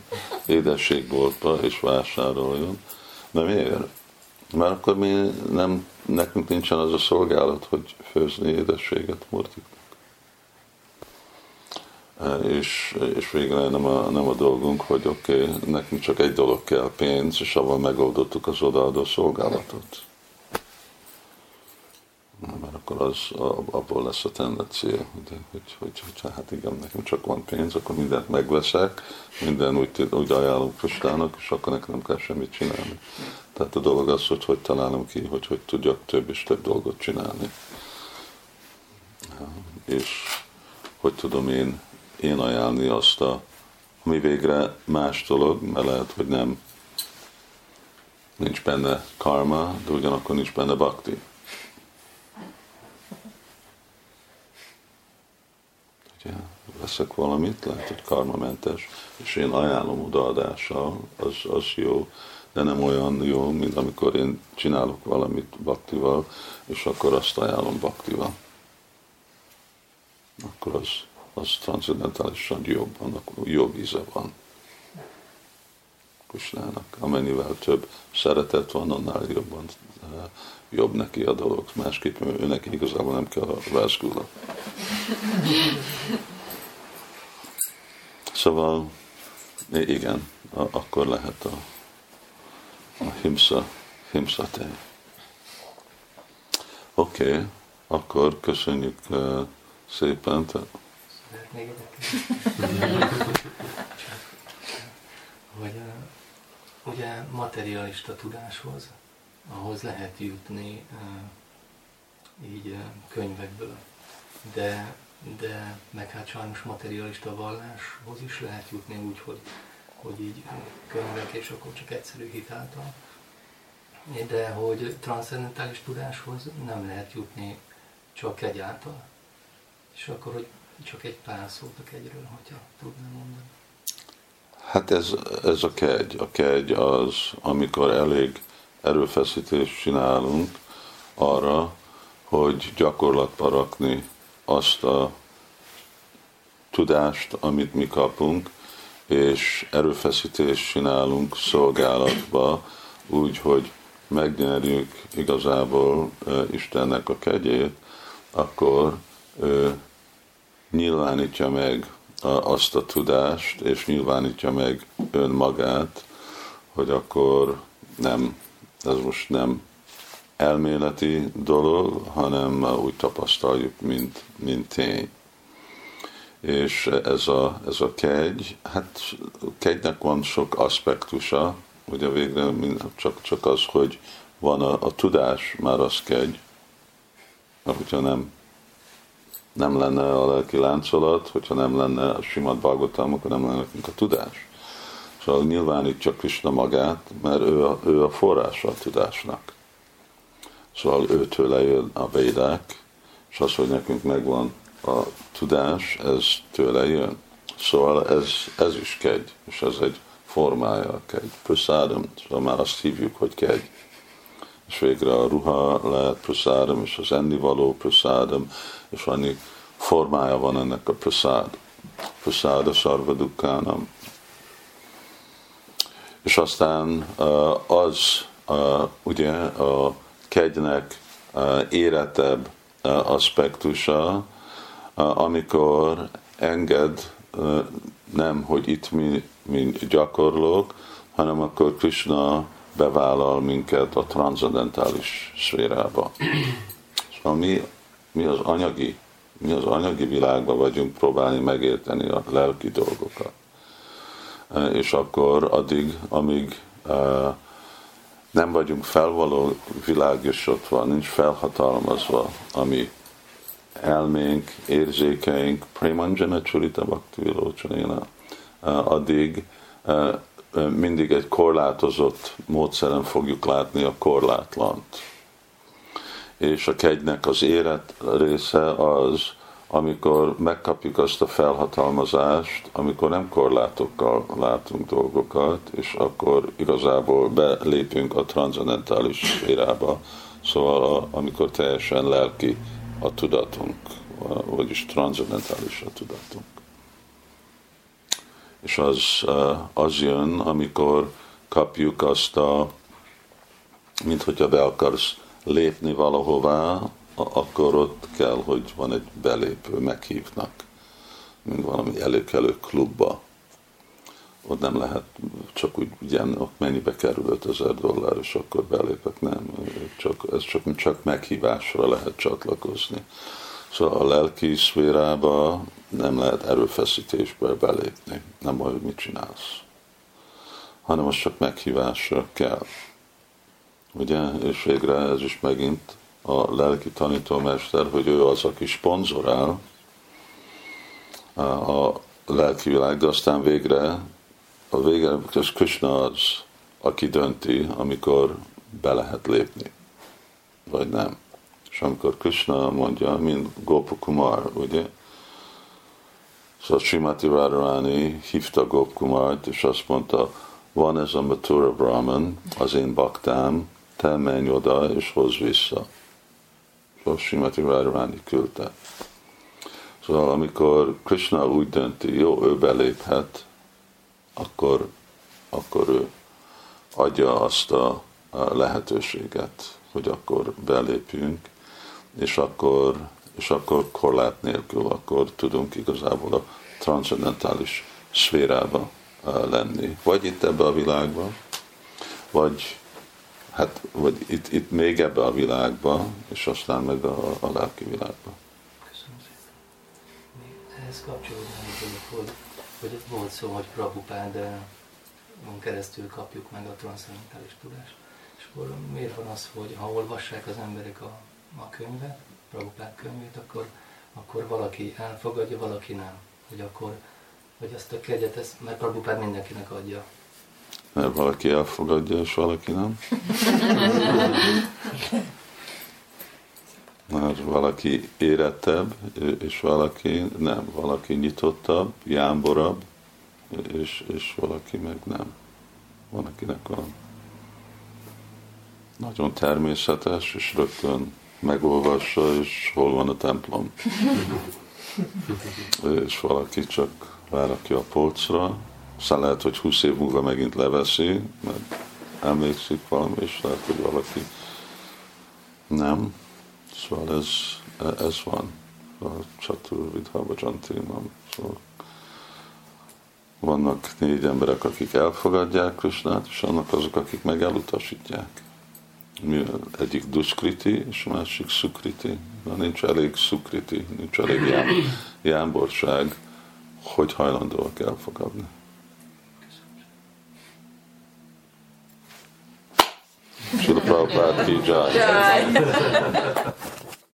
A: édességboltba és vásároljon. De miért? Mert akkor mi nem, nekünk nincsen az a szolgálat, hogy főzni édességet murtiknak. És, és végre nem a, nem a dolgunk, hogy oké, okay, nekünk csak egy dolog kell, pénz, és avval megoldottuk az odaadó szolgálatot mert akkor az abból lesz a tendencia, hogy, hogy, hogy, hogy hát igen, nekem csak van pénz, akkor mindent megveszek, minden úgy, úgy ajánlom Kristának, és akkor nekem nem kell semmit csinálni. Tehát a dolog az, hogy hogy találom ki, hogy hogy tudjak több és több dolgot csinálni. És hogy tudom én, én ajánlni azt a, ami végre más dolog, mert lehet, hogy nem nincs benne karma, de ugyanakkor nincs benne bakti. ugye, veszek valamit, lehet, hogy karmamentes, és én ajánlom odaadással, az, az jó, de nem olyan jó, mint amikor én csinálok valamit baktival, és akkor azt ajánlom baktival. Akkor az, az transzendentálisan jobb, annak jobb íze van. Kusnának. Amennyivel több szeretet van, annál jobban eh, jobb neki a dolog. Másképp őnek igazából nem kell a rázgula. Szóval igen, akkor lehet a, a himsa, himsa. Oké, okay, akkor köszönjük uh, szépen.
D: Még *laughs* hogy ugye materialista tudáshoz, ahhoz lehet jutni így könyvekből, de de meg hát sajnos materialista valláshoz is lehet jutni úgy, hogy, hogy így könyvek és akkor csak egyszerű hitáltal. De hogy transzcendentális tudáshoz nem lehet jutni csak egyáltal. És akkor, hogy csak egy pár szót a kegyről, hogyha tudnám mondani.
A: Hát ez, ez a kegy. A kegy az, amikor elég erőfeszítést csinálunk arra, hogy gyakorlatba rakni azt a tudást, amit mi kapunk, és erőfeszítést csinálunk szolgálatba, úgy, hogy megnyerjük igazából Istennek a kegyét, akkor ő nyilvánítja meg azt a tudást, és nyilvánítja meg önmagát, hogy akkor nem, ez most nem elméleti dolog, hanem úgy tapasztaljuk, mint, mint tény. És ez a, ez a kegy, hát kegynek van sok aspektusa, ugye végre csak, csak az, hogy van a, a tudás, már az kegy, hogyha nem, nem lenne a lelki láncolat, hogyha nem lenne a simat Bhagavatam, akkor nem lenne nekünk a tudás. Szóval nyilvánítja Krishna magát, mert ő a, ő a forrása a tudásnak. Szóval őtől jön a védák, és az, hogy nekünk megvan a tudás, ez tőle jön. Szóval ez, ez is kegy, és ez egy formája a kegy. Prasádam, szóval már azt hívjuk, hogy kegy. És végre a ruha lehet prasádam, és az ennivaló prasádam, és annyi formája van ennek a prasád. Prasáda sarvadukánam. És aztán az ugye a kegynek éretebb aspektusa, amikor enged nem, hogy itt mi, mi gyakorlók, hanem akkor Krishna bevállal minket a transzendentális szférába. Szóval mi, mi az anyagi, mi az anyagi világban vagyunk próbálni megérteni a lelki dolgokat. És akkor addig, amíg nem vagyunk felvaló világosodva, nincs felhatalmazva, ami elménk, érzékeink, Premanjana Churita Bhakti addig mindig egy korlátozott módszeren fogjuk látni a korlátlant. És a kegynek az élet része az, amikor megkapjuk azt a felhatalmazást, amikor nem korlátokkal látunk dolgokat, és akkor igazából belépünk a transzendentális érába, szóval a, amikor teljesen lelki a tudatunk, vagyis transzendentális a tudatunk. És az, az jön, amikor kapjuk azt a, mint hogyha be akarsz lépni valahová, akkor ott kell, hogy van egy belépő, meghívnak, mint valami előkelő klubba. Ott nem lehet csak úgy, ugye, ott mennyibe kerül 5000 dollár, és akkor belépek, nem. Csak, ez csak, csak meghívásra lehet csatlakozni. Szóval a lelki szférába nem lehet erőfeszítésbe belépni, nem olyan, hogy mit csinálsz, hanem az csak meghívásra kell. Ugye, és végre ez is megint a lelki tanítómester, hogy ő az, aki sponzorál a lelki világ, de aztán végre, a vége, az Krishna az, aki dönti, amikor be lehet lépni, vagy nem. És amikor Krishna mondja, mint Gopakumar, ugye? Szóval Srimati Radharani hívta Gopakumart, és azt mondta, van ez a Matura Brahman, az én baktám, te menj oda és hozz vissza. Szóval Simati Radharani küldte. Szóval amikor Krishna úgy dönti, jó, ő beléphet, akkor, akkor ő adja azt a, lehetőséget, hogy akkor belépjünk, és akkor, és akkor korlát nélkül, akkor tudunk igazából a transzendentális szférába lenni. Vagy itt ebbe a világba, vagy hát, vagy itt, itt még ebbe a világba, és aztán meg a, a lelki világba.
D: Köszönöm szépen. Ehhez kapcsolódni, hogy, hogy volt szó, hogy Prabhupád keresztül kapjuk meg a transzcendentális tudást. És akkor miért van az, hogy ha olvassák az emberek a, a könyvet, Prabhupád könyvét, akkor, akkor valaki elfogadja, valaki nem. Hogy akkor, hogy azt a kegyet, ezt, mert Prabhupád mindenkinek adja
A: mert valaki elfogadja, és valaki nem. Mert valaki érettebb, és valaki nem. Valaki nyitottabb, jámborabb, és, és valaki meg nem. Van, akinek a nagyon természetes, és rögtön megolvassa, és hol van a templom. *laughs* és valaki csak rárakja a polcra, aztán lehet, hogy 20 év múlva megint leveszi, mert emlékszik valami, és lehet, hogy valaki nem. Szóval ez, ez van. A Csatur Vidhava Jantinam. Szóval vannak négy emberek, akik elfogadják Krisnát, és annak azok, akik meg elutasítják. Egyik duskriti, és a másik szukriti. Na, nincs elég szukriti, nincs elég jám, jámborság, hogy hajlandóak elfogadni. Srila Prabhupada ki jai. *laughs*